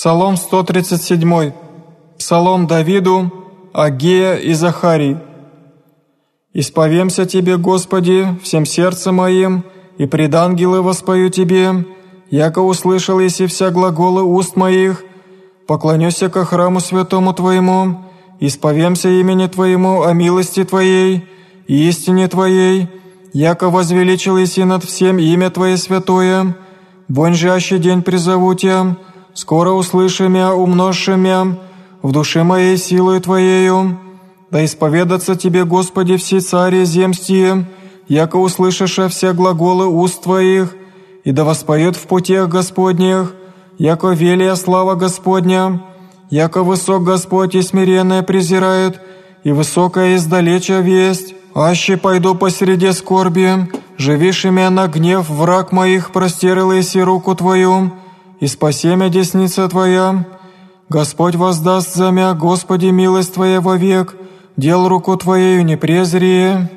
Псалом 137. Псалом Давиду, Агея и Захарий. «Исповемся Тебе, Господи, всем сердцем моим, и пред ангелы воспою Тебе, яко услышал еси вся глаголы уст моих, поклонюся ко храму святому Твоему, исповемся имени Твоему о милости Твоей и истине Твоей, яко возвеличил еси над всем имя Твое святое, вонь день призову Тебя, скоро услыши мя, умножши мя, в душе моей силой Твоею. Да исповедаться Тебе, Господи, все цари земстие, яко услышишь все глаголы уст Твоих, и да воспоет в путях Господних, яко велия слава Господня, яко высок Господь и смиренное презирает, и высокая издалеча весть, аще пойду посреди скорби, живишь имя на гнев враг моих, простерла руку Твою, и спасемя десница Твоя. Господь воздаст за мя, Господи, милость Твоя вовек, дел руку Твоею не презрие.